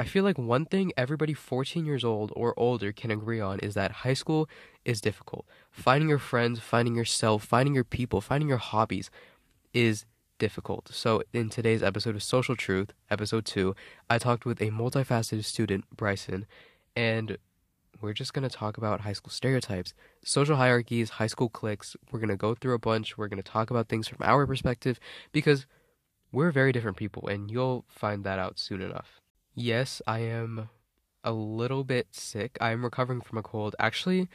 I feel like one thing everybody 14 years old or older can agree on is that high school is difficult. Finding your friends, finding yourself, finding your people, finding your hobbies is difficult. So, in today's episode of Social Truth, episode 2, I talked with a multifaceted student, Bryson, and we're just going to talk about high school stereotypes, social hierarchies, high school cliques. We're going to go through a bunch. We're going to talk about things from our perspective because we're very different people, and you'll find that out soon enough. Yes, I am a little bit sick. I'm recovering from a cold. Actually,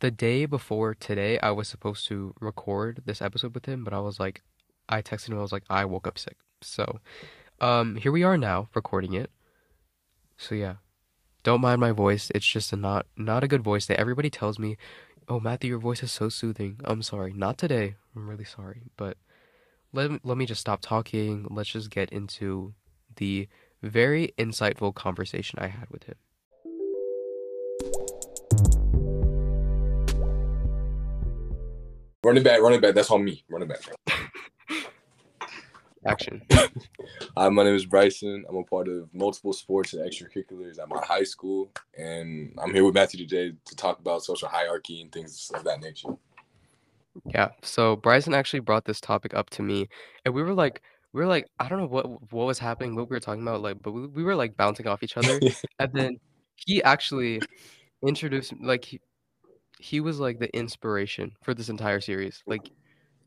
the day before today, I was supposed to record this episode with him, but I was like, I texted him, I was like, I woke up sick. So, um, here we are now recording it. So, yeah. Don't mind my voice. It's just a not not a good voice that Everybody tells me, "Oh, Matthew, your voice is so soothing." I'm sorry. Not today. I'm really sorry. But let let me just stop talking. Let's just get into the very insightful conversation I had with him. Running back, running back. That's on me. Running back. Action. Hi, my name is Bryson. I'm a part of multiple sports and extracurriculars at my high school, and I'm here with Matthew today to talk about social hierarchy and things of that nature. Yeah. So Bryson actually brought this topic up to me, and we were like, we were like, I don't know what what was happening, what we were talking about, like, but we, we were like bouncing off each other, and then he actually introduced, like, he, he was like the inspiration for this entire series. Like,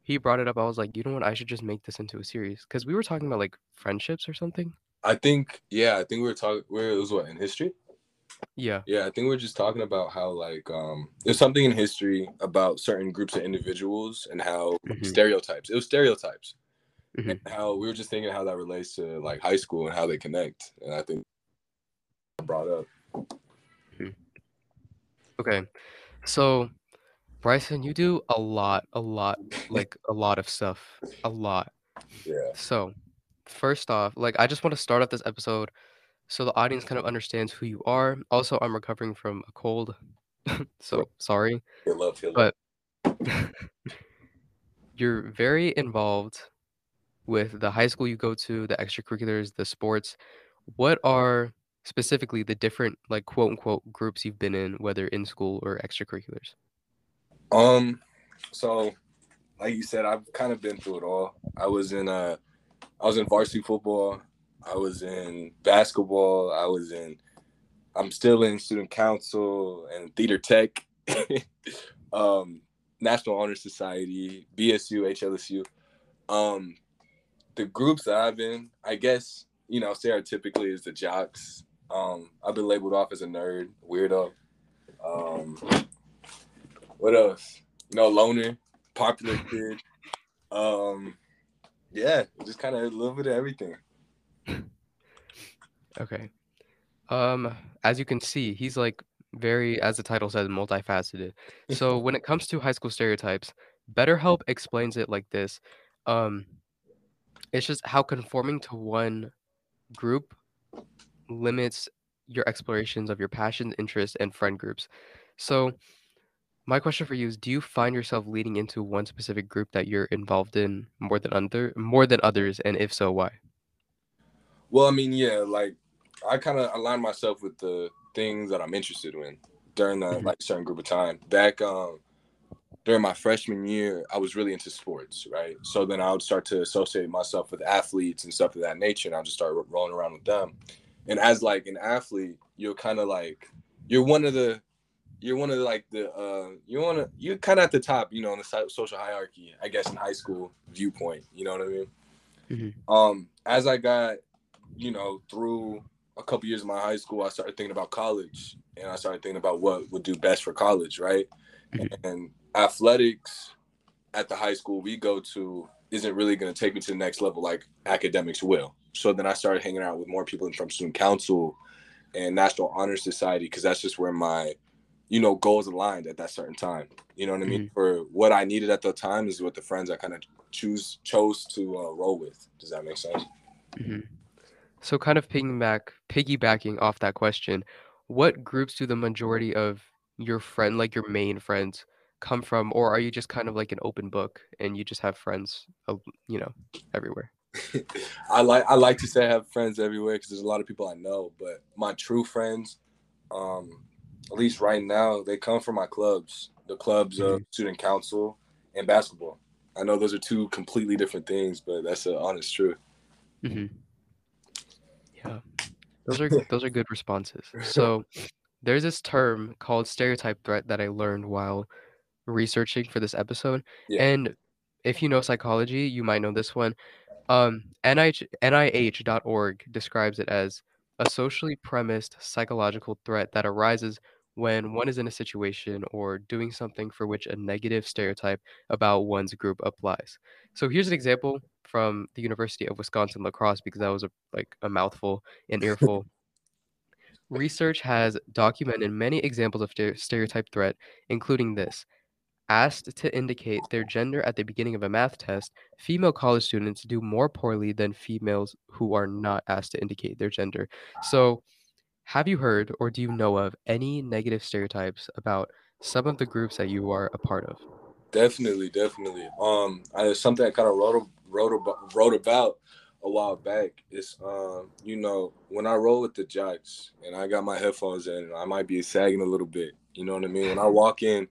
he brought it up. I was like, you know what? I should just make this into a series because we were talking about like friendships or something. I think, yeah, I think we were talking. Where it was what in history? Yeah. Yeah, I think we we're just talking about how like um there's something in history about certain groups of individuals and how Mhm. stereotypes. It was stereotypes. Mhm. and how we were just thinking how that relates to like high school and how they connect. And I think I brought up. Okay. So, Bryson, you do a lot, a lot, like a lot of stuff, a lot. Yeah. So, first off, like I just want to start off this episode so the audience kind of understands who you are. Also, I'm recovering from a cold, so sorry. Love, feel But you're very involved with the high school you go to, the extracurriculars, the sports. What are specifically the different, like quote unquote, groups you've been in, whether in school or extracurriculars? Um, so like you said, I've kind of been through it all. I was in uh I was in varsity football, I was in basketball, I was in I'm still in student council and theater tech, um, National Honor Society, BSU, HLSU. Um, the groups that I've been, I guess, you know, stereotypically is the jocks. Um, I've been labeled off as a nerd, weirdo. Um, what else? You know, loner, popular kid. Um, yeah, just kind of a little bit of everything. Okay. Um, as you can see, he's like very, as the title says, multifaceted. So when it comes to high school stereotypes, BetterHelp explains it like this. Um, it's just how conforming to one group limits your explorations of your passions, interests, and friend groups. So my question for you is, do you find yourself leading into one specific group that you're involved in more than other more than others, and if so, why? Well, I mean, yeah, like I kind of align myself with the things that I'm interested in during that Mhm. like certain group of time. Back um during my freshman year, I was really into sports, right? So then I would start to associate myself with athletes and stuff of that nature, and I'll just start rolling around with them. And as like an athlete, you're kind of like you're one of the you're one of the, like the uh you want to you're kind of at the top, you know, in the so- social hierarchy, I guess in high school viewpoint. You know what I mean? Mhm. Um, as I got you know, through a couple years of my high school, I started thinking about college and I started thinking about what would do best for college, right? Mhm. And athletics at the high school we go to isn't really going to take me to the next level like academics will. So then I started hanging out with more people from student council and National Honor Society because that's just where my, you know, goals aligned at that certain time. You know what I mean? For what I needed at the time is what the friends I kind of choose chose to uh, roll with. Does that make sense? hmm So, kind of piggyback, piggybacking off that question, what groups do the majority of your friend, like your main friends, come from, or are you just kind of like an open book and you just have friends, uh, you know, everywhere? I like I like to say I have friends everywhere because there's a lot of people I know, but my true friends, um, at least right now, they come from my clubs, the clubs of student council and basketball. I know those are two completely different things, but that's the honest truth. hmm Yeah, those are those are good responses. So there's this term called stereotype threat that I learned while researching for this episode. Yeah. And if you know psychology, you might know this one. Um, NIH, NIH.org describes it as a socially premised psychological threat that arises when one is in a situation or doing something for which a negative stereotype about one's group applies. So here's an example from the University of Wisconsin La Crosse because that was a like a mouthful, an earful. Research has documented many examples of stereotype threat, including this. Asked to indicate their gender at the beginning of a math test, female college students do more poorly than females who are not asked to indicate their gender. So, have you heard or do you know of any negative stereotypes about some of the groups that you are a part of? Definitely, definitely. Um, I, something I kind of wrote wrote about, wrote about a while back. Is um, you know, when I roll with the jocks and I got my headphones in, I might be sagging a little bit. You know what I mean? When I walk in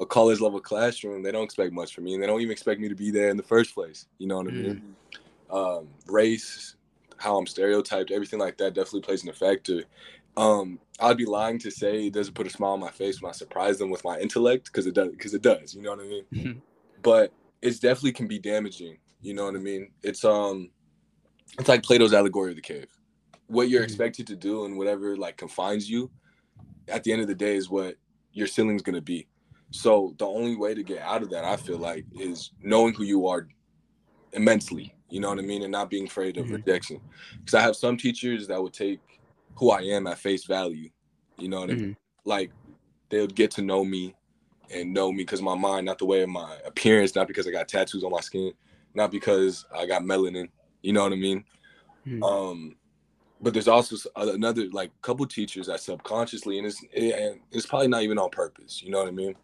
a college level classroom, they don't expect much from me, and they don't even expect me to be there in the first place. You know what I mean? Um, race, how I'm stereotyped, everything like that definitely plays an factor. Um, I'd be lying to say it doesn't put a smile on my face when I surprise them with my intellect because it does. Because it does. You know what I mean? but it's definitely can be damaging. You know what I mean? It's um, it's like Plato's allegory of the cave. What you're Mhm. expected to do and whatever like confines you, at the end of the day, is what your ceiling's gonna be. So the only way to get out of that, I feel like, is knowing who you are immensely. You know what I mean, and not being afraid of Mhm. rejection. Because I have some teachers that would take who I am at face value. You know what I mean? Like they would get to know me and know me because my mind, not the way of my appearance, not because I got tattoos on my skin, not because I got melanin. You know what I mean? Mhm. Um, but there's also another like couple teachers that subconsciously, and it's and it's probably not even on purpose. You know what I mean?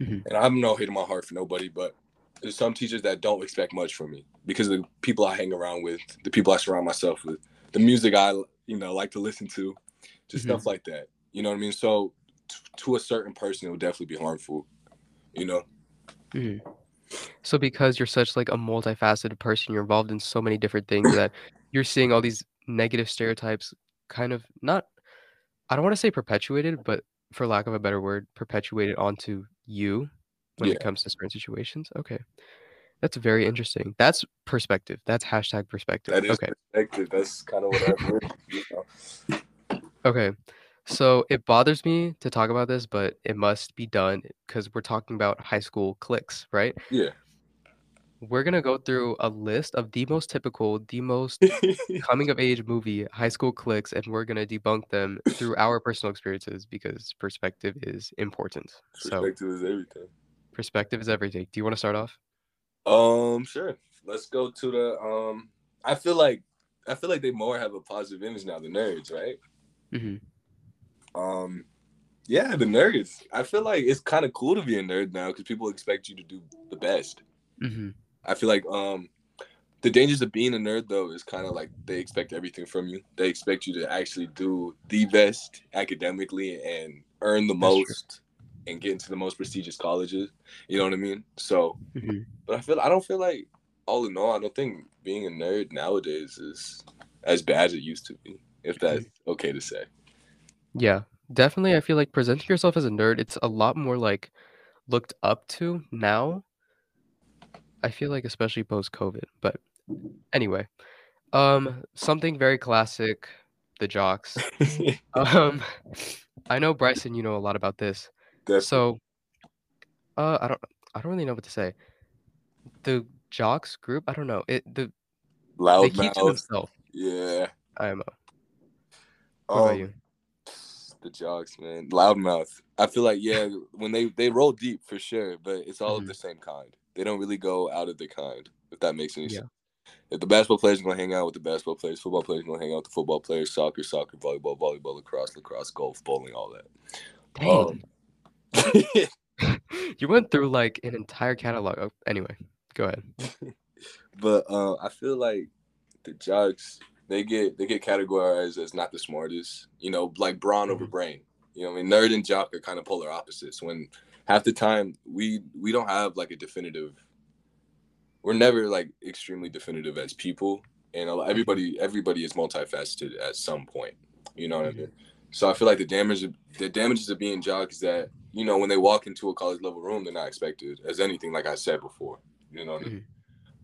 Mhm. And I'm no hate in my heart for nobody, but there's some teachers that don't expect much from me because of the people I hang around with, the people I surround myself with, the music I you know like to listen to, just Mhm. stuff like that. You know what I mean? So t- to a certain person, it would definitely be harmful. You know? Mhm. So because you're such like a multifaceted person, you're involved in so many different things that you're seeing all these negative stereotypes kind of not I don't want to say perpetuated, but for lack of a better word, perpetuated onto you when Yeah. it comes to certain situations. Okay. That's very interesting. That's perspective. That's hashtag perspective. That is Okay. perspective. That's kind of what I've heard. You know? Okay. So it bothers me to talk about this, but it must be done because we're talking about high school cliques, right? Yeah. We're gonna go through a list of the most typical, the most coming of age movie high school cliques, and we're gonna debunk them through our personal experiences because perspective is important. So Perspective is everything. perspective is everything. Do you want to start off? Um, sure. Let's go to the um. I feel like I feel like they more have a positive image now. The nerds, right? Mm-hmm. Um, yeah, the nerds. I feel like it's kind of cool to be a nerd now because people expect you to do the best. hmm I feel like um, the dangers of being a nerd though is kind of like they expect everything from you. They expect you to actually do the best academically and earn the most and get into the most prestigious colleges. You know what I mean? So hmm But I feel I don't feel like all in all, I don't think being a nerd nowadays is as bad as it used to be. If that's okay to say. Yeah, definitely. I feel like presenting yourself as a nerd, it's a lot more like looked up to now. I feel like especially post COVID. But anyway, um, something very classic, the jocks. Um, I know Bryson, you know a lot about this. Definitely. So, uh, I don't, I don't really know what to say. The jocks group, I don't know. It the they Loud keep to themselves. Yeah. IMO. What about Um, you? The jocks, man. Loudmouth. I feel like yeah, when they they roll deep for sure, but it's all Mhm. of the same kind. They don't really go out of the kind. If that makes any Yeah. sense. If the basketball players are gonna hang out with the basketball players, football players are gonna hang out with the football players, soccer, soccer, volleyball, volleyball, lacrosse, lacrosse, golf, bowling, all that. Dang, Um, you went through like an entire catalog. Anyway, go ahead. but uh, I feel like the jocks they get they get categorized as not the smartest. You know, like brawn over Mhm. brain. You know, I mean, nerd and jock are kind of polar opposites. When half the time we we don't have like a definitive. We're never like extremely definitive as people, and everybody everybody is multifaceted at some point. You know what I mm-hmm. mean? So I feel like the damage the damages of being jock is that you know when they walk into a college level room, they're not expected as anything. Like I said before, you know what I mean. Mm-hmm.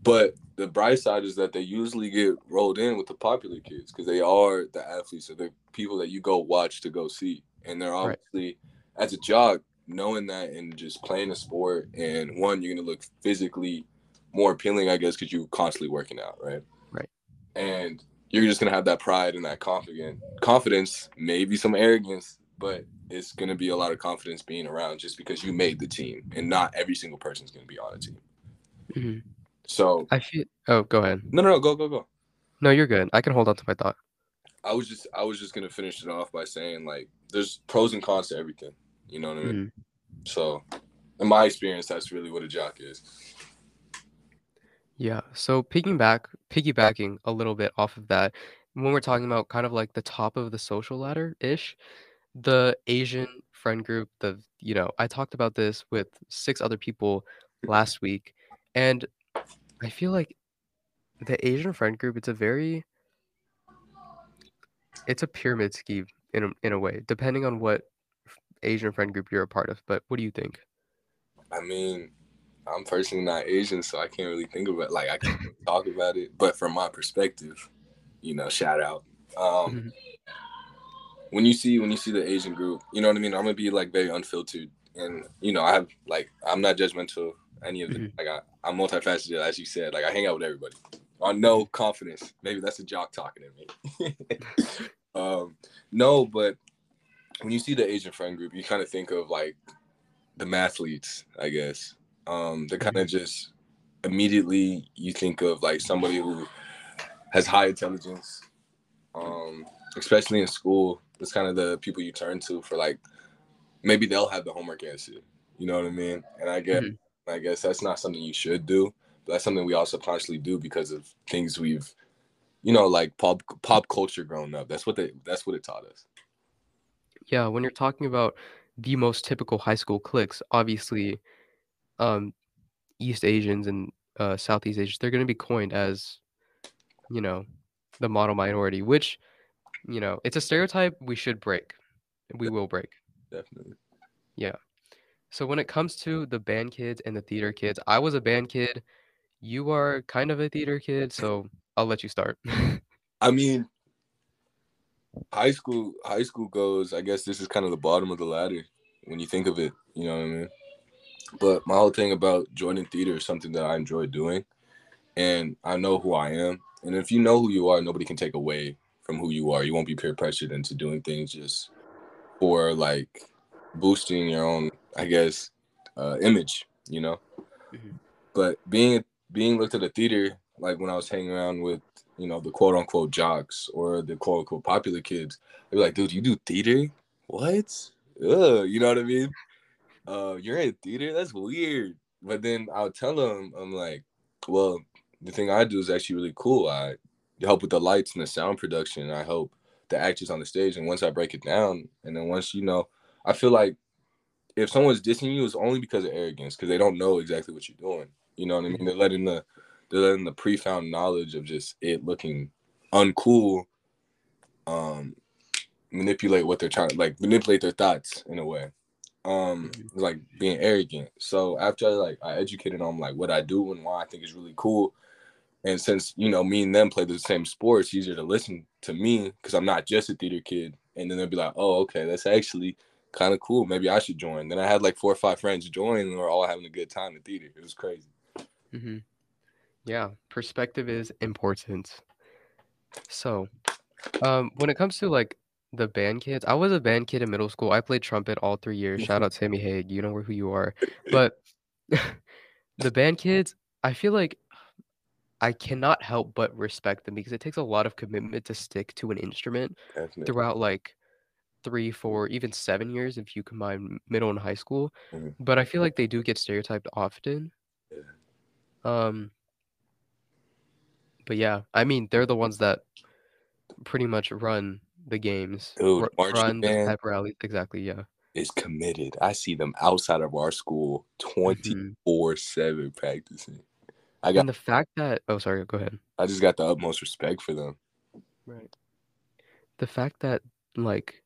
But the bright side is that they usually get rolled in with the popular kids because they are the athletes or the people that you go watch to go see, and they're Right. obviously as a jock knowing that and just playing a sport. And one, you're gonna look physically more appealing, I guess, because you're constantly working out, right? Right. And you're just gonna have that pride and that confidence, confidence, maybe some arrogance, but it's gonna be a lot of confidence being around just because you made the team, and not every single person's gonna be on a team. Mhm. So I feel. Oh, go ahead. no, no, no, go, go, go. No, you're good. I can hold on to my thought. I was just, I was just gonna finish it off by saying like, there's pros and cons to everything. You know what I mean? Mhm. So, in my experience, that's really what a jock is. Yeah. So piggyback, piggybacking a little bit off of that, when we're talking about kind of like the top of the social ladder ish, the Asian friend group, the you know, I talked about this with six other people last week, and I feel like the Asian friend group, it's a very it's a pyramid scheme in a, in a way, depending on what Asian friend group you're a part of. But what do you think? I mean, I'm personally not Asian, so I can't really think about like I can't talk about it. But from my perspective, you know, shout out. Um, Mhm. when you see when you see the Asian group, you know what I mean. I'm gonna be like very unfiltered, and you know, I have like I'm not judgmental. Any of it, Mhm. like I, I'm multifaceted, as you said. Like I hang out with everybody. On no confidence. Maybe that's a jock talking to me. um, no, but when you see the Asian friend group, you kind of think of like the mathletes, I guess. Um, they kind of just immediately you think of like somebody who has high intelligence, um, especially in school. It's kind of the people you turn to for like maybe they'll have the homework answer. You know what I mean? And I guess Mhm. I guess that's not something you should do, but that's something we all subconsciously do because of things we've, you know, like pop pop culture growing up. That's what they that's what it taught us. Yeah, when you're talking about the most typical high school cliques, obviously, um, East Asians and uh, Southeast Asians, they're going to be coined as, you know, the model minority, which, you know, it's a stereotype we should break. We will break. Definitely. Yeah. So when it comes to the band kids and the theater kids, I was a band kid. You are kind of a theater kid, so I'll let you start. I mean, high school high school goes. I guess this is kind of the bottom of the ladder when you think of it. You know what I mean? But my whole thing about joining theater is something that I enjoy doing, and I know who I am. And if you know who you are, nobody can take away from who you are. You won't be peer pressured into doing things just for like boosting your own, I guess, uh, image. You know. Mhm. But being being looked at a theater, like when I was hanging around with you know, the quote unquote jocks or the quote unquote popular kids. They're like, dude, you do theater? What? Ugh, you know what I mean? Uh, you're in theater? That's weird. But then I'll tell them, I'm like, well, the thing I do is actually really cool. I help with the lights and the sound production. I help the actors on the stage. And once I break it down, and then once you know, I feel like if someone's dissing you, it's only because of arrogance, because they don't know exactly what you're doing. You know what I mean? They're letting the letting the pre-found knowledge of just it looking uncool um manipulate what they're trying like manipulate their thoughts in a way. Um Mhm. like being arrogant. So after I, like i educated on like what i do and why i think is really cool and since you know me and them play the same sport it's easier to listen to me because i'm not just a theater kid and then they'll be like oh okay that's actually kind of cool. Maybe i should join. Then i had like four or five friends join and we we're all having a good time in theater. It was crazy. Hmm Yeah, perspective is important. So, um, when it comes to like the band kids, I was a band kid in middle school. I played trumpet all three years. Shout out Sammy Haig, you know who you are. But the band kids, I feel like I cannot help but respect them because it takes a lot of commitment to stick to an instrument Definitely. throughout like three, four, even seven years if you combine middle and high school. Mhm. But I feel like they do get stereotyped often. Yeah. Um, But yeah, I mean, they're the ones that pretty much run the games, Dude, ru- marching run the band pep rallies. Exactly. Yeah. is committed. I see them outside of our school twenty Mhm. four seven practicing. I got And the fact that oh, sorry, go ahead. I just got the utmost respect for them. Right. The fact that like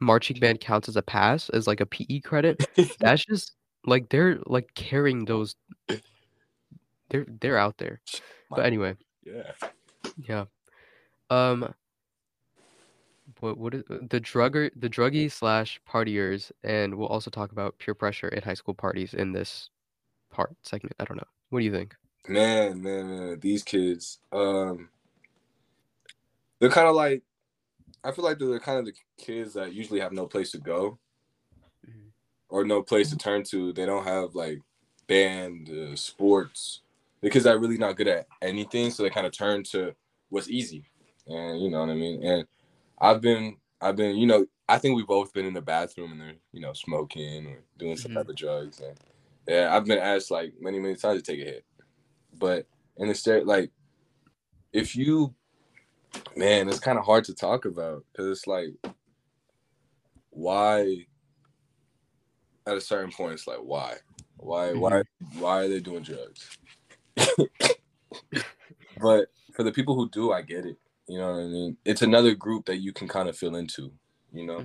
marching band counts as a pass as like a PE credit, that's just like they're like carrying those. They're they're out there. But anyway, yeah. yeah. Um. What what is the drugger the druggies slash partiers, and we'll also talk about peer pressure at high school parties in this part segment. I don't know. What do you think? Man, man, man, these kids, um, they're kind of like, I feel like they're kind of the kids that usually have no place to go Mhm. or no place to turn to. They don't have like band, uh, sports. That are really not good at anything, so they kind of turn to what's easy, and you know what I mean. And I've been, I've been, you know, I think we've both been in the bathroom and they're, you know, smoking or doing some Mhm. type of drugs, and yeah, I've been asked like many, many times to take a hit. But in the state like if you man it's kind of hard to talk about because it's like why at a certain point it's like why? Why why why are they doing drugs but for the people who do i get it. You know what i mean? It's another group that you can kind of feel into you know?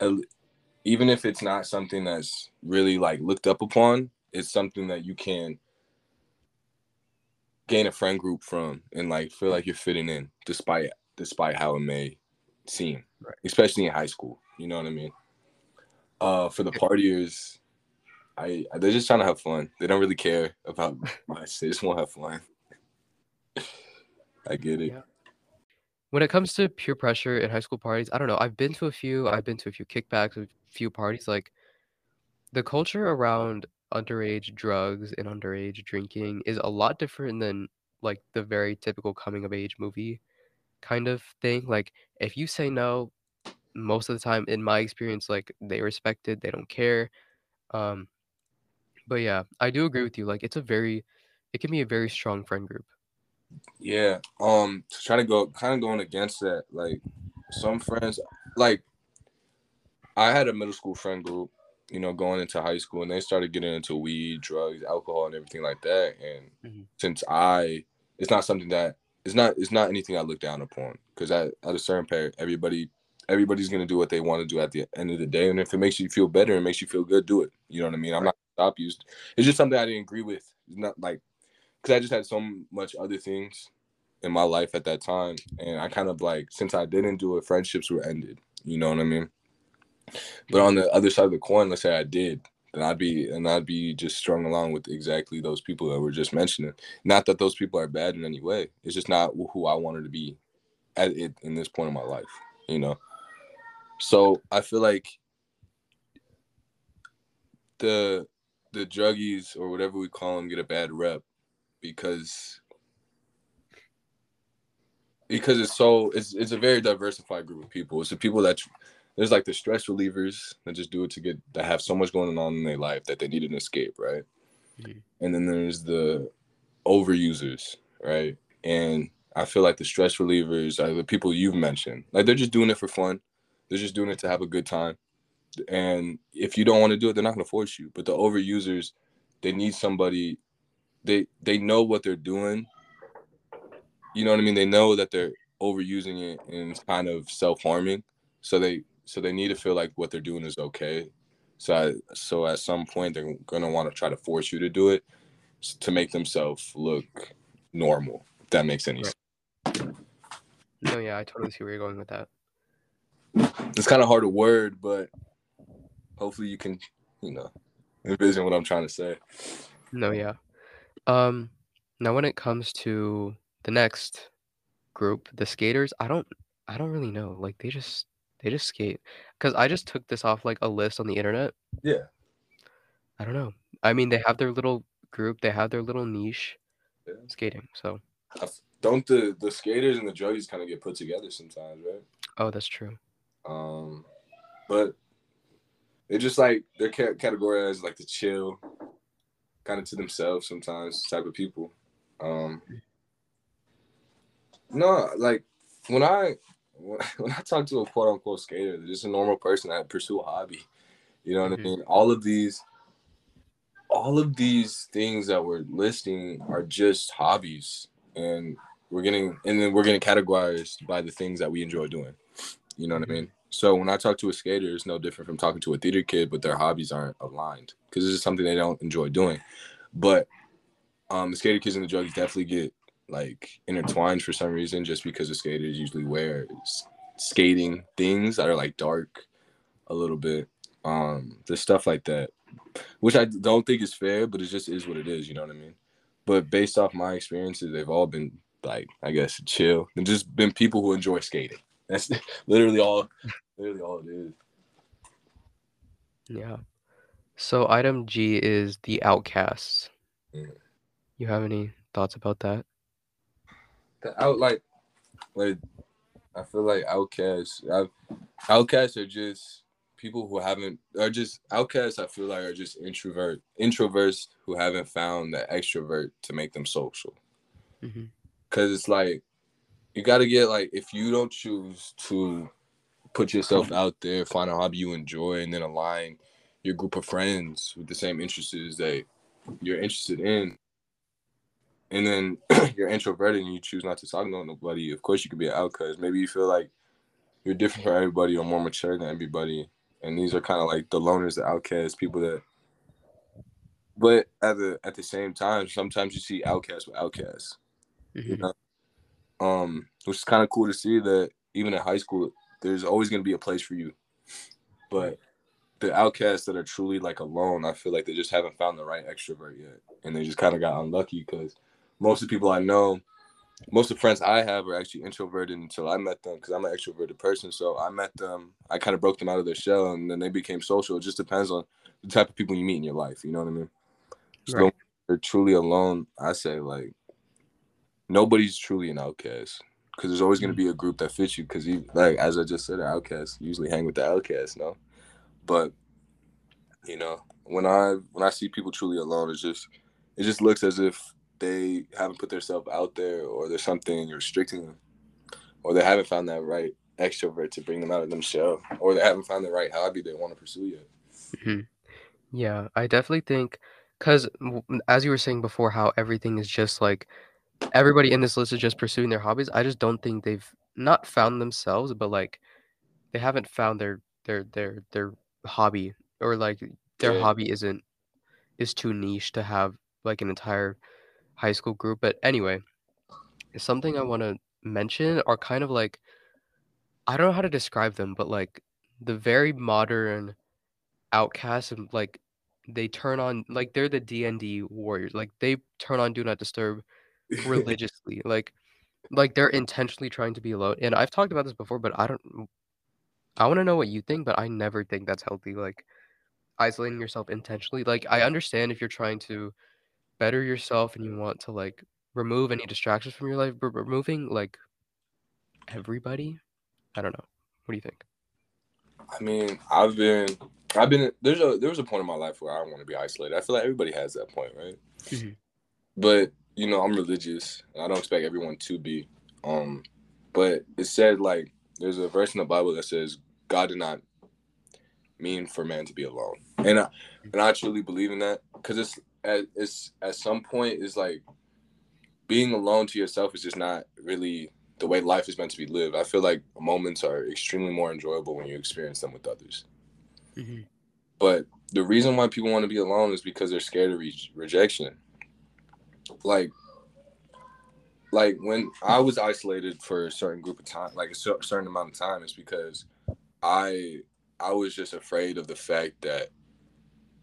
Mhm. Even if it's not something that's really like looked up upon it's something that you can gain a friend group from and like feel like you're fitting in despite despite how it may seem Right. especially in high school. You know what i mean? Uh for the partiers i they're just trying to have fun they don't really care about much they just want to have fun i get it Yeah. When it comes to peer pressure in high school parties, I don't know. I've been to a few. I've been to a few kickbacks, a few parties. Like the culture around underage drugs and underage drinking is a lot different than like the very typical coming of age movie kind of thing. Like if you say no, most of the time, in my experience, like they respect it. They don't care. Um, but yeah, I do agree with you. Like it's a very, it can be a very strong friend group. Yeah. Um to try to go kind of going against that, like some friends like I had a middle school friend group, you know, going into high school and they started getting into weed, drugs, alcohol and everything like that. And Mhm. since I it's not something that it's not it's not anything I look down upon because at, at a certain point everybody everybody's gonna do what they want to do at the end of the day. And if it makes you feel better and makes you feel good, do it. You know what I mean? I'm not stop you. It's just something I didn't agree with. It's not like because I just had so much other things in my life at that time, and I kind of like since I didn't do it, friendships were ended. You know what I mean? But on the other side of the coin, let's say I did, then I'd be and I'd be just strung along with exactly those people that were just mentioning. Not that those people are bad in any way. It's just not who I wanted to be at it in this point in my life. You know. So I feel like the the druggies or whatever we call them get a bad rep because because it's so it's it's a very diversified group of people. It's the people that there's like the stress relievers that just do it to get that have so much going on in their life that they need an escape, right? Mhm. And then there's the overusers, right? And I feel like the stress relievers are the people you've mentioned. Like they're just doing it for fun. They're just doing it to have a good time. And if you don't want to do it, they're not going to force you. But the overusers, they need somebody. They they know what they're doing. You know what I mean? They know that they're overusing it and it's kind of self harming. So they so they need to feel like what they're doing is okay. So I, so at some point they're gonna want to try to force you to do it to make themselves look normal. If that makes any Right. sense. No, yeah, I totally see where you're going with that. It's kind of hard to word, but hopefully you can, you know, envision what I'm trying to say. No, yeah. Um, now when it comes to the next group, the skaters, I don't I don't really know. Like they just they just skate. Because I just took this off like a list on the internet. Yeah. I don't know. I mean, they have their little group, they have their little niche Yeah. skating. So, Don't the the skaters and the druggies kind of get put together sometimes, right? oh, that's true. Um, but they're just like they're ca- categorized as like the chill, kind of to themselves sometimes type of people. Um, No, like when I when I talk to a quote unquote skater, just a normal person that pursue a hobby. You know what mm-hmm. I mean? All of these all of these things that we're listing are just hobbies and we're getting and then we're getting categorized by the things that we enjoy doing. You know what I mm-hmm. mean? So when I talk to a skater, it's no different from talking to a theater kid, but their hobbies aren't aligned because this is something they don't enjoy doing. But um, the skater kids and the drugs definitely get like intertwined for some reason, just because the skaters usually wear skating things that are like dark a little bit. Um, there's stuff like that, which I don't think is fair, but it just is what it is. You know what I mean? But based off my experiences, they've all been like I guess chill and just been people who enjoy skating. That's literally all, literally all it is. Yeah. So item G is the outcasts. Mm. You have any thoughts about that? The out like, like, I feel like outcasts. I've, outcasts are just people who haven't are just outcasts. I feel like are just introvert introverts who haven't found the extrovert to make them social. Mm-hmm. Cause it's like you got to get like if you don't choose to put yourself out there, find a hobby you enjoy, and then align your group of friends with the same interests that you're interested in, and then you're introverted and you choose not to talk to nobody. Of course, you could be an outcast. Maybe you feel like you're different from everybody or more mature than everybody, and these are kind of like the loners, the outcasts, people that. But at the at the same time, sometimes you see outcasts with outcasts. Mm-hmm. You know, um, which is kind of cool to see that even in high school, there's always going to be a place for you. But the outcasts that are truly like alone, I feel like they just haven't found the right extrovert yet, and they just kind of got unlucky because most of the people I know, most of the friends I have are actually introverted until I met them because I'm an extroverted person. So I met them, I kind of broke them out of their shell, and then they became social. It just depends on the type of people you meet in your life. You know what I mean? So right. they're truly alone. I say like nobody's truly an outcast because there's always going to mm. be a group that fits you. Because you, like as I just said, outcasts usually hang with the outcasts, no. But you know, when I when I see people truly alone, it's just it just looks as if they haven't put themselves out there, or there's something restricting them, or they haven't found that right extrovert to bring them out of themselves, or they haven't found the right hobby they want to pursue yet. Mm-hmm. Yeah, I definitely think because as you were saying before, how everything is just like everybody in this list is just pursuing their hobbies. I just don't think they've not found themselves, but like they haven't found their their their their hobby or like their yeah. hobby isn't is too niche to have like an entire high school group. But anyway, something I want to mention are kind of like I don't know how to describe them, but like the very modern outcasts and like they turn on like they're the D&D warriors. Like they turn on do not disturb religiously. like like they're intentionally trying to be alone. And I've talked about this before, but I don't I want to know what you think, but I never think that's healthy like isolating yourself intentionally. Like I understand if you're trying to better yourself and you want to like remove any distractions from your life, but removing like everybody, I don't know. What do you think? I mean, I've been I've been there's a there was a point in my life where I don't want to be isolated. I feel like everybody has that point, right? Mm-hmm. But you know, I'm religious. And I don't expect everyone to be. Um, but it said like there's a verse in the Bible that says God did not mean for man to be alone, and I, and I truly believe in that because it's at it's at some point is like being alone to yourself is just not really the way life is meant to be lived. I feel like moments are extremely more enjoyable when you experience them with others. Mm-hmm. But the reason why people want to be alone is because they're scared of re- rejection like like when I was isolated for a certain group of time, like a certain amount of time, is because I I was just afraid of the fact that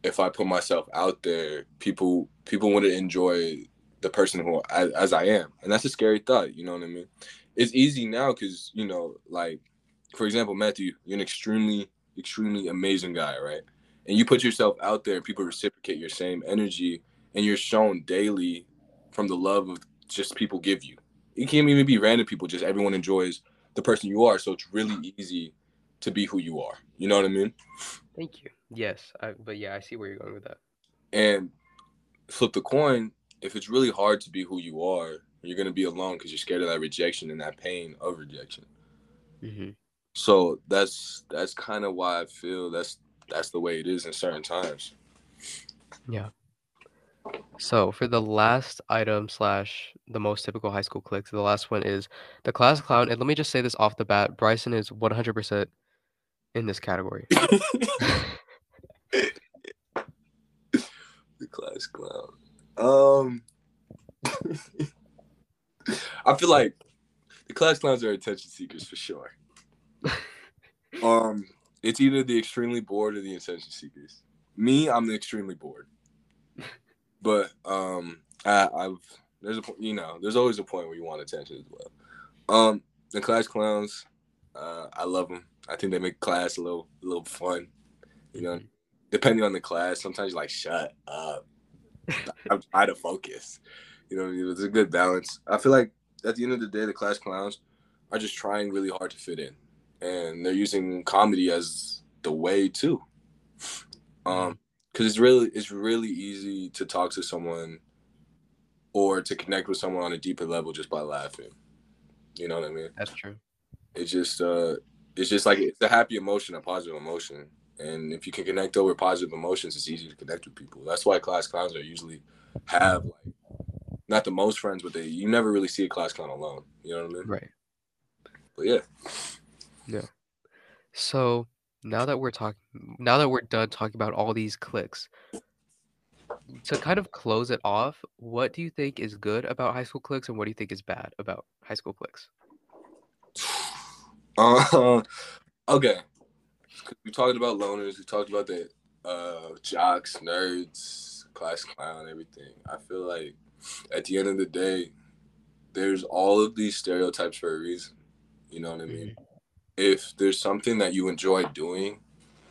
if I put myself out there, people people wouldn't enjoy the person who as, as I am, and that's a scary thought. You know what I mean? It's easy now because you know, like for example, Matthew, you're an extremely extremely amazing guy, right? And you put yourself out there, and people reciprocate your same energy, and you're shown daily from the love of just people give you. It can't even be random people, just everyone enjoys the person you are. So it's really easy to be who you are. You know what I mean? Thank you. Yes. I, but yeah, I see where you're going with that. And flip the coin, if it's really hard to be who you are, You're gonna be alone because you're scared of that rejection and that pain of rejection. hmm So that's that's kind of why I feel that's that's the way it is in certain times. Yeah. So for the last item slash the most typical high school cliques, the last one is the class clown. And let me just say this off the bat: Bryson is 100% in this category. the class clown. Um, I feel like the class clowns are attention seekers for sure. Um, it's either the extremely bored or the attention seekers. Me, I'm the extremely bored. But um, I, I've there's a you know there's always a point where you want attention as well. Um, the class clowns, uh, I love them. I think they make class a little a little fun. You know, depending on the class, sometimes you're like, shut up. I'm to focus. You know, it's a good balance. I feel like at the end of the day, the class clowns are just trying really hard to fit in, and they're using comedy as the way too. Um, because it's really it's really easy to talk to someone or to connect with someone on a deeper level just by laughing. You know what I mean? That's true. It's just uh, it's just like it's a happy emotion, a positive emotion. And if you can connect over positive emotions, it's easy to connect with people. That's why class clowns are usually have like not the most friends, but they you never really see a class clown alone. You know what I mean? Right. But yeah. Yeah. So now that we're talking, now that we're done talking about all these cliques, to kind of close it off, what do you think is good about high school cliques, and what do you think is bad about high school cliques? Uh, okay. We talked about loners. We talked about the uh, jocks, nerds, class clown, everything. I feel like at the end of the day, there's all of these stereotypes for a reason. You know what I mean? If there's something that you enjoy doing,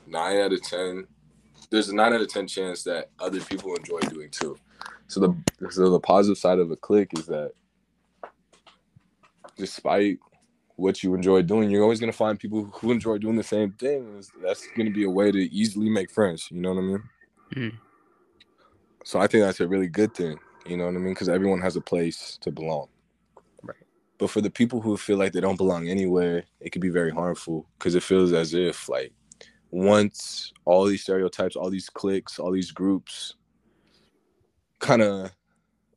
nine out of ten, there's a nine out of ten chance that other people enjoy doing too. So the so the positive side of a clique is that despite what you enjoy doing, you're always gonna find people who enjoy doing the same thing. That's gonna be a way to easily make friends. You know what I mean? Mhm. So I think that's a really good thing. You know what I mean? Because everyone has a place to belong. But for the people who feel like they don't belong anywhere, it can be very harmful because it feels as if like once all these stereotypes, all these cliques, all these groups kind of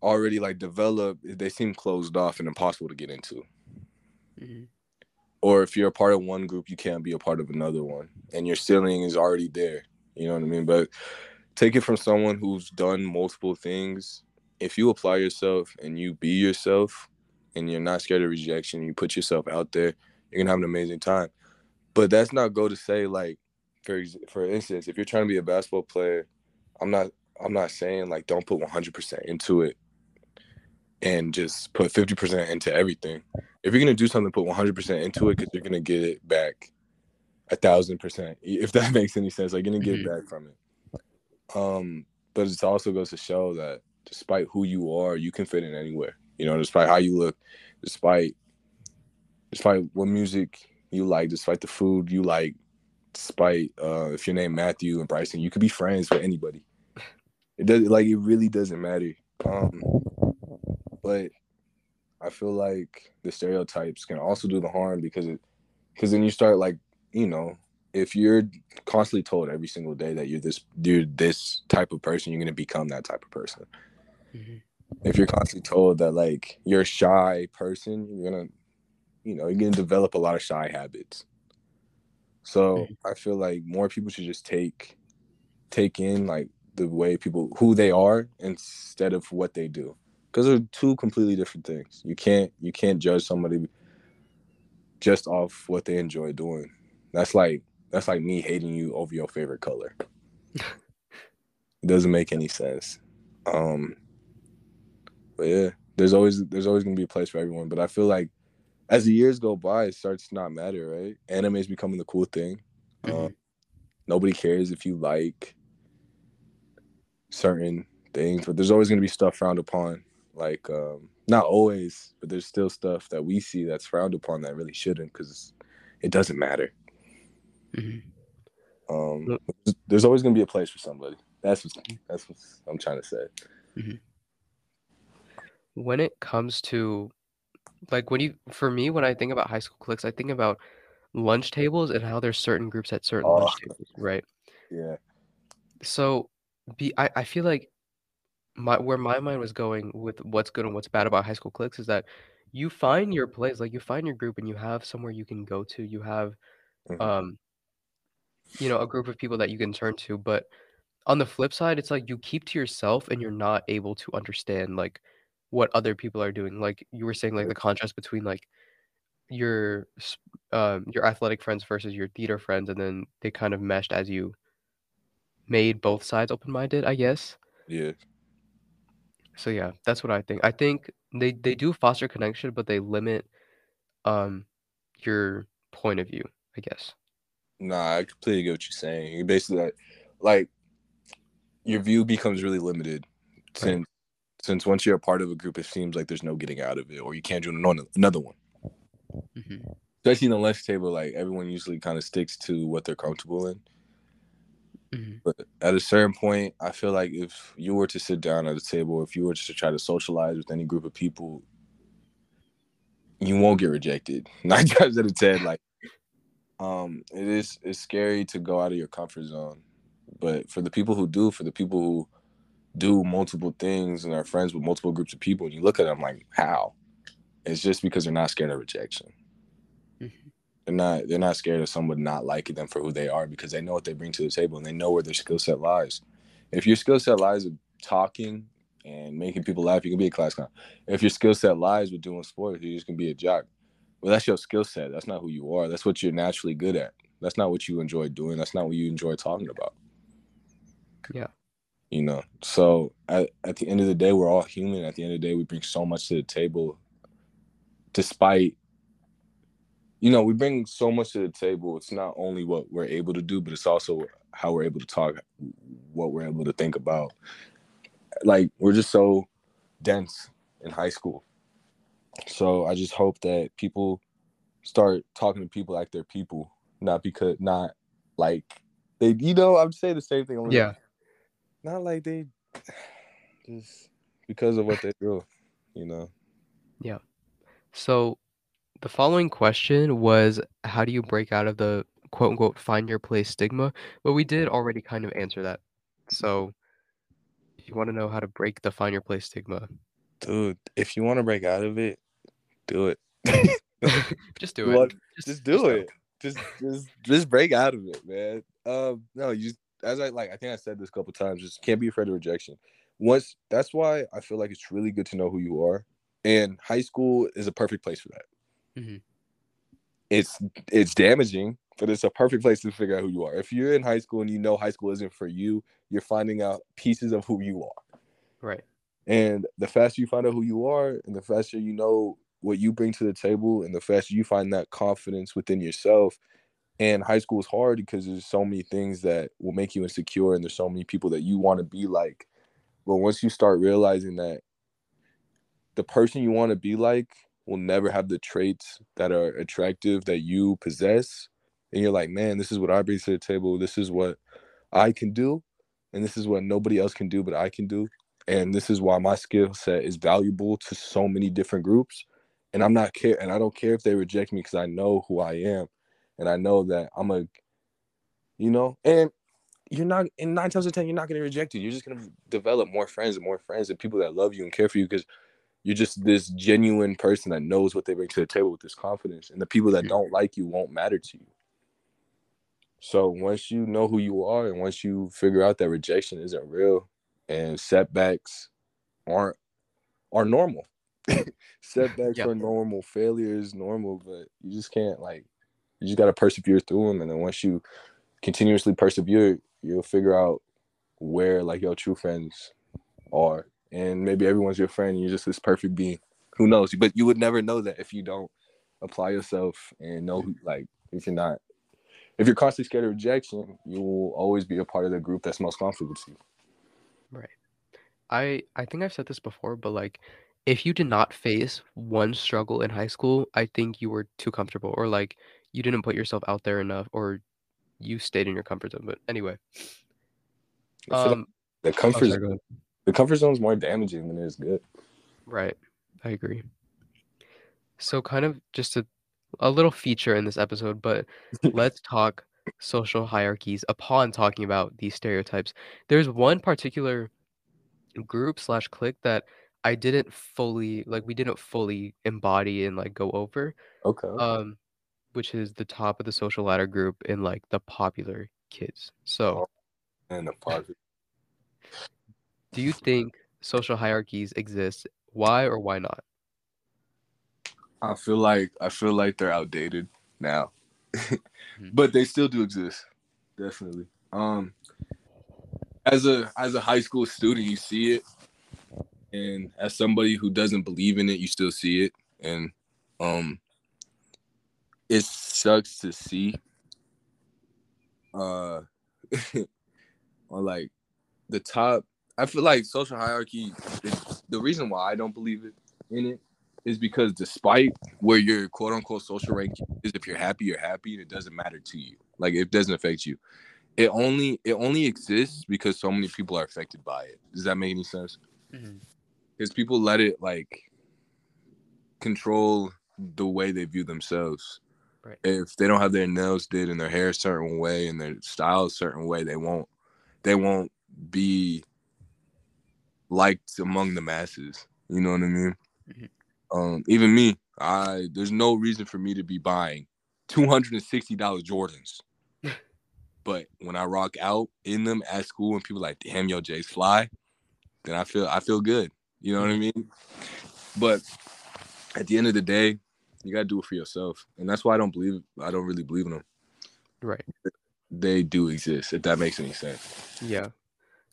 already like develop, they seem closed off and impossible to get into Mhm. or if you're a part of one group, you can't be a part of another one, and your ceiling is already there. You know what I mean? But take it from someone who's done multiple things. If you apply yourself and you be yourself, and you're not scared of rejection, you put yourself out there, you're gonna have an amazing time. But that's not go to say like, for for instance, if you're trying to be a basketball player, I'm not I'm not saying like don't put 100% into it and just put 50% into everything if you're gonna do something, put 100% into it because you're gonna get it back a thousand percent. If that makes any sense, like you're gonna get Mhm. back from it. Um, but it also goes to show that despite who you are, you can fit in anywhere. You know, despite how you look, despite despite what music you like, despite the food you like, despite uh, if your name Matthew and Bryson, you could be friends with anybody. It does like it really doesn't matter. Um, but I feel like the stereotypes can also do the harm because it because then you start like you know if you're constantly told every single day that you're this you're this type of person you're gonna become that type of person Mhm. If you're constantly told that like you're a shy person you're gonna you know you're gonna develop a lot of shy habits. So i feel like more people should just take take in like the way people who they are instead of what they do. Because they're two completely different things. You can't you can't judge somebody just off what they enjoy doing. That's like that's like me hating you over your favorite color. It doesn't make any sense. Um but yeah there's always there's always gonna be a place for everyone. But i feel like as the years go by it starts to not matter right? Anime is becoming the cool thing. Um, Mhm. nobody cares if you like certain things but there's always going to be stuff frowned upon. Like um not always but there's still stuff that we see that's frowned upon that really shouldn't because it doesn't matter. Mhm. um there's- there's always going to be a place for somebody. That's what that's what i'm trying to say when it comes to like when you for me when I think about high school cliques, I think about lunch tables and how there's certain groups at certain Oh, lunch tables, right? yeah. So be I, I feel like my where my mind was going with what's good and what's bad about high school cliques is that you find your place, like you find your group and you have somewhere you can go to. You have Mhm. um you know a group of people that you can turn to, but on the flip side, it's like you keep to yourself and you're not able to understand like what other people are doing. Like you were saying, like the contrast between like your um your athletic friends versus your theater friends, and then they kind of meshed as you made both sides open-minded, I guess. Yeah. So yeah, that's what I think. I think they they do foster connection, but they limit um your point of view, I guess. Nah, I completely get what you're saying. You basically like, like your view becomes really limited since since once you're a part of a group, it seems like there's no getting out of it, or you can't join ano- another one. hmm Especially in the lunch table, like everyone usually kind of sticks to what they're comfortable in. hmm But at a certain point, I feel like if you were to sit down at a table, if you were to try to socialize with any group of people, you won't get rejected. Nine times out of ten, like um, it is it's scary to go out of your comfort zone. But for the people who do, for the people who do multiple things and are friends with multiple groups of people, and you look at them like, how? It's just because they're not scared of rejection. Mhm. They're not they're not scared of someone not liking them for who they are because they know what they bring to the table and they know where their skill set lies. If your skill set lies with talking and making people laugh, you can be a class clown. If your skill set lies with doing sports, you're just gonna be a jock. Well, that's your skill set. That's not who you are. That's what you're naturally good at. That's not what you enjoy doing. That's not what you enjoy talking about. Yeah. You know. So at, at the end of the day, we're all human. At the end of the day, we bring so much to the table despite you know, we bring so much to the table. It's not only what we're able to do, but it's also how we're able to talk, what we're able to think about. Like we're just so dense in high school. So I just hope that people start talking to people like they're people, not because not like they you know, I'm saying the same thing. I'm like, Yeah. Not like they just because of what they do, you know. Yeah. So the following question was how do you break out of the quote unquote find your place stigma? But we did already kind of answer that. So if you want to know how to break the find your place stigma, Dude, if you want to break out of it, do it. just do it. What? just do go. it. Just just just break out of it, man. Um, no, you just as I like I think I said this a couple times, just can't be afraid of rejection. Once that's why I feel like it's really good to know who you are. And high school is a perfect place for that. Mhm. It's it's damaging, but it's a perfect place to figure out who you are. If you're in high school and you know high school isn't for you, you're finding out pieces of who you are. Right. And the faster you find out who you are, and the faster you know what you bring to the table, and the faster you find that confidence within yourself. And high school is hard because there's so many things that will make you insecure, and there's so many people that you want to be like. But once you start realizing that the person you want to be like will never have the traits that are attractive that you possess, and you're like, man, this is what I bring to the table. This is what I can do, and this is what nobody else can do, but I can do and this is why my skill set is valuable to so many different groups and i'm not care and i don't care if they reject me because i know who i am and i know that i'm a you know and you're not in nine times out of ten you're not going to reject you you're just going to develop more friends and more friends and people that love you and care for you because you're just this genuine person that knows what they bring to the table with this confidence and the people that don't like you won't matter to you so once you know who you are and once you figure out that rejection isn't real and setbacks aren't are normal. setbacks Yeah. are normal. Failure is normal, but you just can't like you just gotta persevere through them. And then once you continuously persevere, you'll figure out where like your true friends are. And maybe everyone's your friend. and You're just this perfect being. Who knows? But you would never know that if you don't apply yourself and know who, like if you're not if you're constantly scared of rejection, you will always be a part of the group that's most comfortable to you. Right. I I think I've said this before, but like if you did not face one struggle in high school, I think you were too comfortable or like you didn't put yourself out there enough or you stayed in your comfort zone. But anyway, I like um the oh, comfort sorry, go ahead. the comfort zone is more damaging than it is good. Right. I agree. So kind of just a a little feature in this episode, but let's talk social hierarchies upon talking about these stereotypes. There's one particular group slash clique that I didn't fully like we didn't fully embody and like go over. Okay. Um which is the top of the social ladder group in like the popular kids. So and the positive. do you think social hierarchies exist? Why or why not? I feel like I feel like they're outdated now, Mhm. but they still do exist, definitely. Um, as a as a high school student, you see it, and as somebody who doesn't believe in it, you still see it, and um, it sucks to see. Uh, or like the top. I feel like social hierarchy. Is, the reason why I don't believe it in it is because despite where your quote unquote social rank is, if you're happy, you're happy, and it doesn't matter to you. Like it doesn't affect you. It only it only exists because so many people are affected by it. Does that make any sense? Because people let it like control the way they view themselves. Right. If they don't have their nails did and their hair a certain way and their style a certain way, they won't they won't be liked among the masses. You know what I mean? Mhm. Um, even me, I there's no reason for me to be buying two hundred and sixty dollars Jordans. but when I rock out in them at school and people like, damn, yo, Jay's fly, then I feel I feel good. You know what I mean? But at the end of the day, you gotta do it for yourself, and that's why I don't believe I don't really believe in them. Right. They do exist, if that makes any sense. Yeah.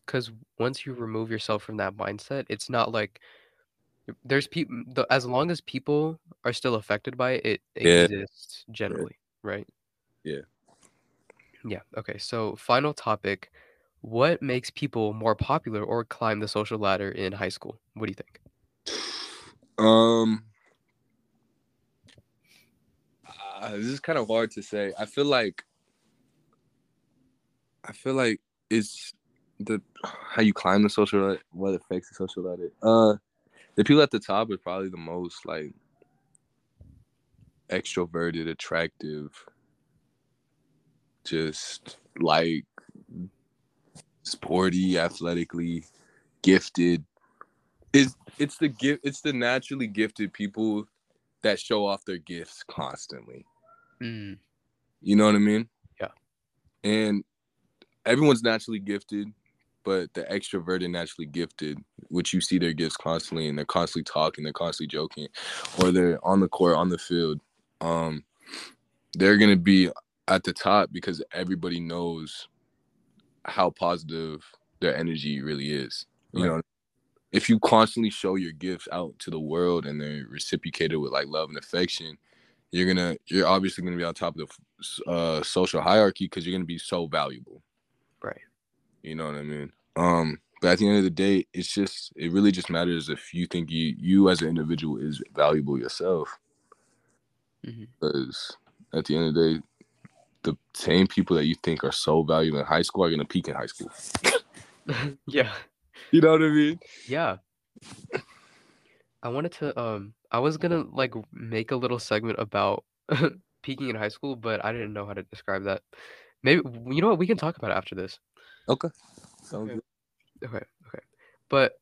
Cuz once you remove yourself from that mindset, it's not like there's people the, as long as people are still affected by it, it Yeah. exists generally, right? Yeah. Yeah. Okay. So final topic, what makes people more popular or climb the social ladder in high school? What do you think? Um, uh, this is kind of hard to say. I feel like, I feel like it's the how you climb the social ladder, what affects the social ladder. Uh, the people at the top are probably the most like extroverted, attractive, just like sporty, athletically gifted. Is it's the gift it's the naturally gifted people that show off their gifts constantly. Mm, You know what I mean? Yeah. And everyone's naturally gifted, but the extrovert extroverted naturally gifted, which you see their gifts constantly and they're constantly talking, they're constantly joking, or they're on the court, on the field. Um, they're gonna be at the top because everybody knows how positive their energy really is. You Right. know, if you constantly show your gifts out to the world and they're reciprocated with like love and affection, you're gonna you're obviously gonna be on top of the uh, social hierarchy because you're gonna be so valuable. right. You know what I mean? Um, but at the end of the day, it's just it really just matters if you think you you as an individual is valuable yourself. Mhm. Because at the end of the day, the same people that you think are so valuable in high school are gonna peak in high school. yeah. You know what I mean? Yeah. I wanted to um I was gonna like make a little segment about peaking in high school, but I didn't know how to describe that. Maybe you know what we can talk about it after this. Okay. Sounds Okay. good. Okay, okay. But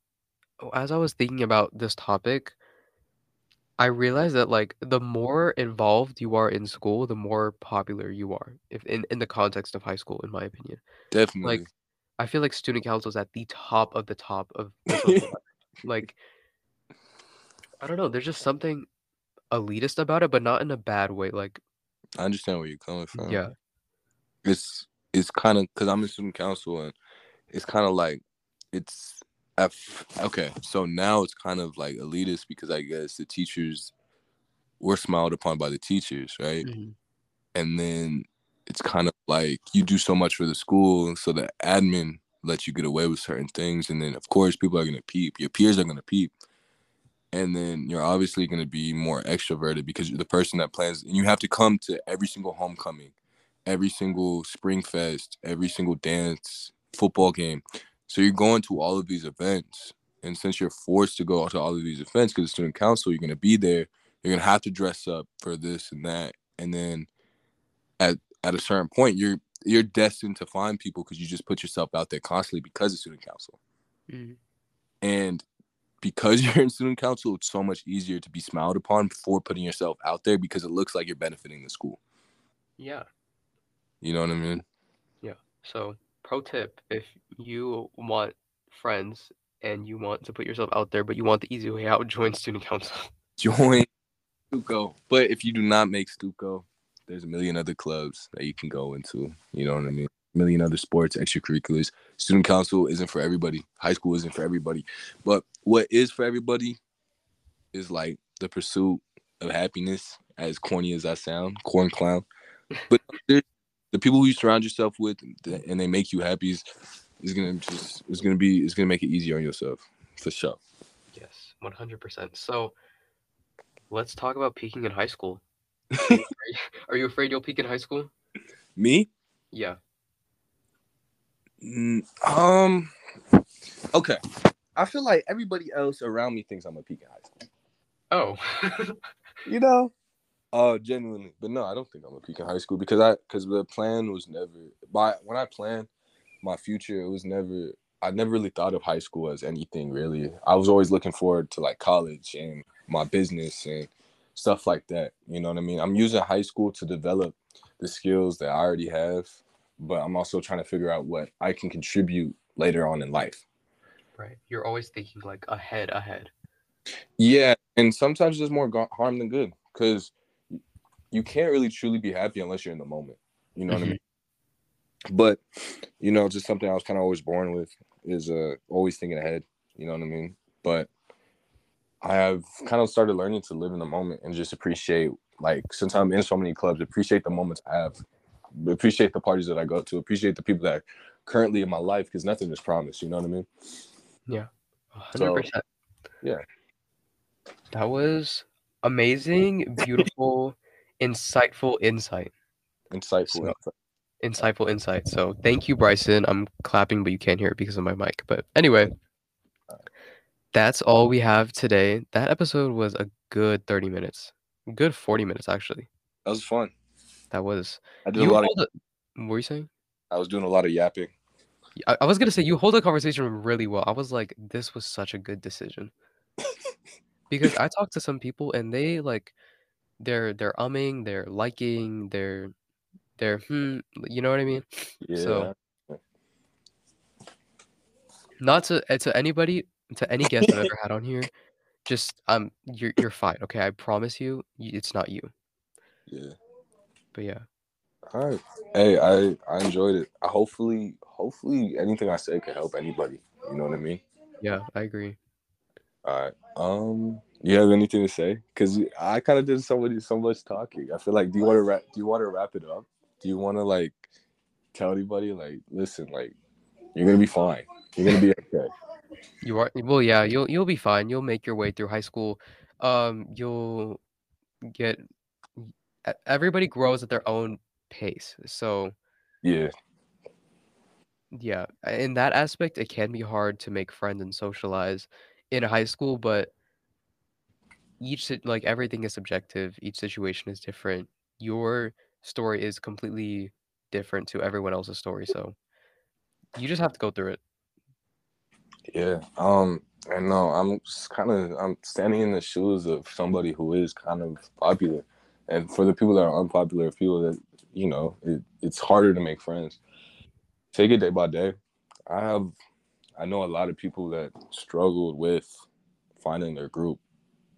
oh, as I was thinking about this topic, I realized that like the more involved you are in school, the more popular you are. If in, in the context of high school, in my opinion. Definitely. Like I feel like student council is at the top of the top of the. Like I don't know, there's just something elitist about it, but not in a bad way. Like I understand where you're coming from. yeah, it's it's kind of because I'm in student council and it's kind of like it's F, okay. So now it's kind of like elitist because I guess the teachers were smiled upon by the teachers, right? mhm, And then it's kind of like you do so much for the school, so the admin lets you get away with certain things, and then of course people are gonna peep. Your peers are gonna peep. And then you're obviously going to be more extroverted because you're the person that plans, and you have to come to every single homecoming, every single spring fest, every single dance, football game. So you're going to all of these events, And since you're forced to go to all of these events because the student council, you're going to be there. You're going to have to dress up for this and that. And then at at a certain point, you're you're destined to find people because you just put yourself out there constantly because of student council. Mhm. And because you're in student council, it's so much easier to be smiled upon for putting yourself out there because it looks like you're benefiting the school. Yeah. You know what I mean? Yeah. So, pro tip if you want friends and you want to put yourself out there, but you want the easy way out, join student council. Join Stuco. But if you do not make Stuco, there's a million other clubs that you can go into. You know what I mean? Million other sports, extracurriculars. Student council isn't for everybody. High school isn't for everybody. But what is for everybody is like the pursuit of happiness, as corny as I sound, corn clown. But the people who you surround yourself with and they make you happy is, is gonna just is gonna be is gonna make it easier on yourself for sure. Yes, 100%. So, let's talk about peaking in high school. Are you Are you afraid you'll peak in high school? Me? Yeah. Mm, um. Okay. I feel like everybody else around me thinks I'm a peak in high school. Oh. You know. Uh, genuinely, but no, I don't think I'm a peak in high school because I because the plan was never. By when I planned my future, it was never. I never really thought of high school as anything really. I was always looking forward to like college and my business and stuff like that. You know what I mean? I'm using high school to develop the skills that I already have, but I'm also trying to figure out what I can contribute later on in life. right. You're always thinking like ahead, ahead. Yeah, and sometimes there's more go- harm than good because you can't really truly be happy unless you're in the moment. You know what I mean? But you know, just something I was kind of always born with is uh always thinking ahead. You know what I mean? But I have kind of started learning to live in the moment and just appreciate, like, since I'm in so many clubs, appreciate the moments I have, appreciate the parties that I go to, appreciate the people that are currently in my life because nothing is promised. You know what I mean? Yeah, hundred percent. yeah. That was amazing, beautiful, insightful insight. Insightful. So- Insightful insight. So thank you, Bryson. I'm clapping, but you can't hear it because of my mic. But anyway, that's all we have today. That episode was a good 30 minutes. Good 40 minutes actually. That was fun. That was I did you a lot of. a- what were you saying? I was doing a lot of yapping. I, I was gonna say you hold the conversation really well. I was like, this was such a good decision. because I talked to some people and they like they're they're umming, they're liking, they're they're hmm, you know what I mean? Yeah. So- Not to uh, to anybody, to any guest I've ever had on here, just um you're you're fine, okay? I promise you, it's not you. yeah. But yeah. All right. Hey, I I enjoyed it. I hopefully hopefully anything I say can help anybody. You know what I mean? Yeah, I agree. All right. Um. You have anything to say? Cause I kind of did so much so much talking. I feel like do you want to wrap? Do you want to wrap it up? Do you want to like tell anybody like listen like you're gonna be fine. You're gonna be okay. You are well, yeah, you'll you'll be fine. You'll make your way through high school. Um, you'll get everybody grows at their own pace. So Yeah. yeah, in that aspect, it can be hard to make friends and socialize in high school, but each like everything is subjective. Each situation is different. Your story is completely different to everyone else's story, so you just have to go through it. Yeah. Um. And no, I'm kind of I'm standing in the shoes of somebody who is kind of popular, and for the people that are unpopular, people that you know, it, it's harder to make friends. Take it day by day. I have, I know a lot of people that struggled with finding their group,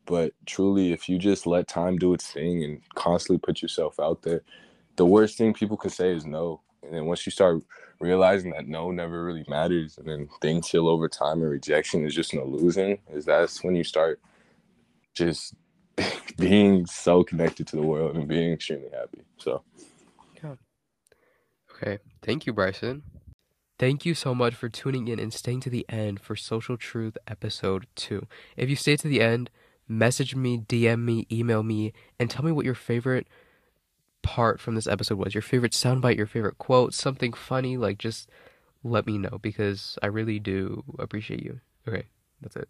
but truly, if you just let time do its thing and constantly put yourself out there, the worst thing people can say is no. And then once you start realizing that no never really matters and then things heal over time and rejection is just an illusion is that's when you start just being so connected to the world and being extremely happy so yeah. Okay. Thank you, Bryson. Thank you so much for tuning in and staying to the end for Social Truth episode 2. If you stayed to the end, message me, DM me, email me, and tell me what your favorite part from this episode was. Your favorite soundbite, your favorite quote, something funny. Like, just let me know because I really do appreciate you. Okay. That's it.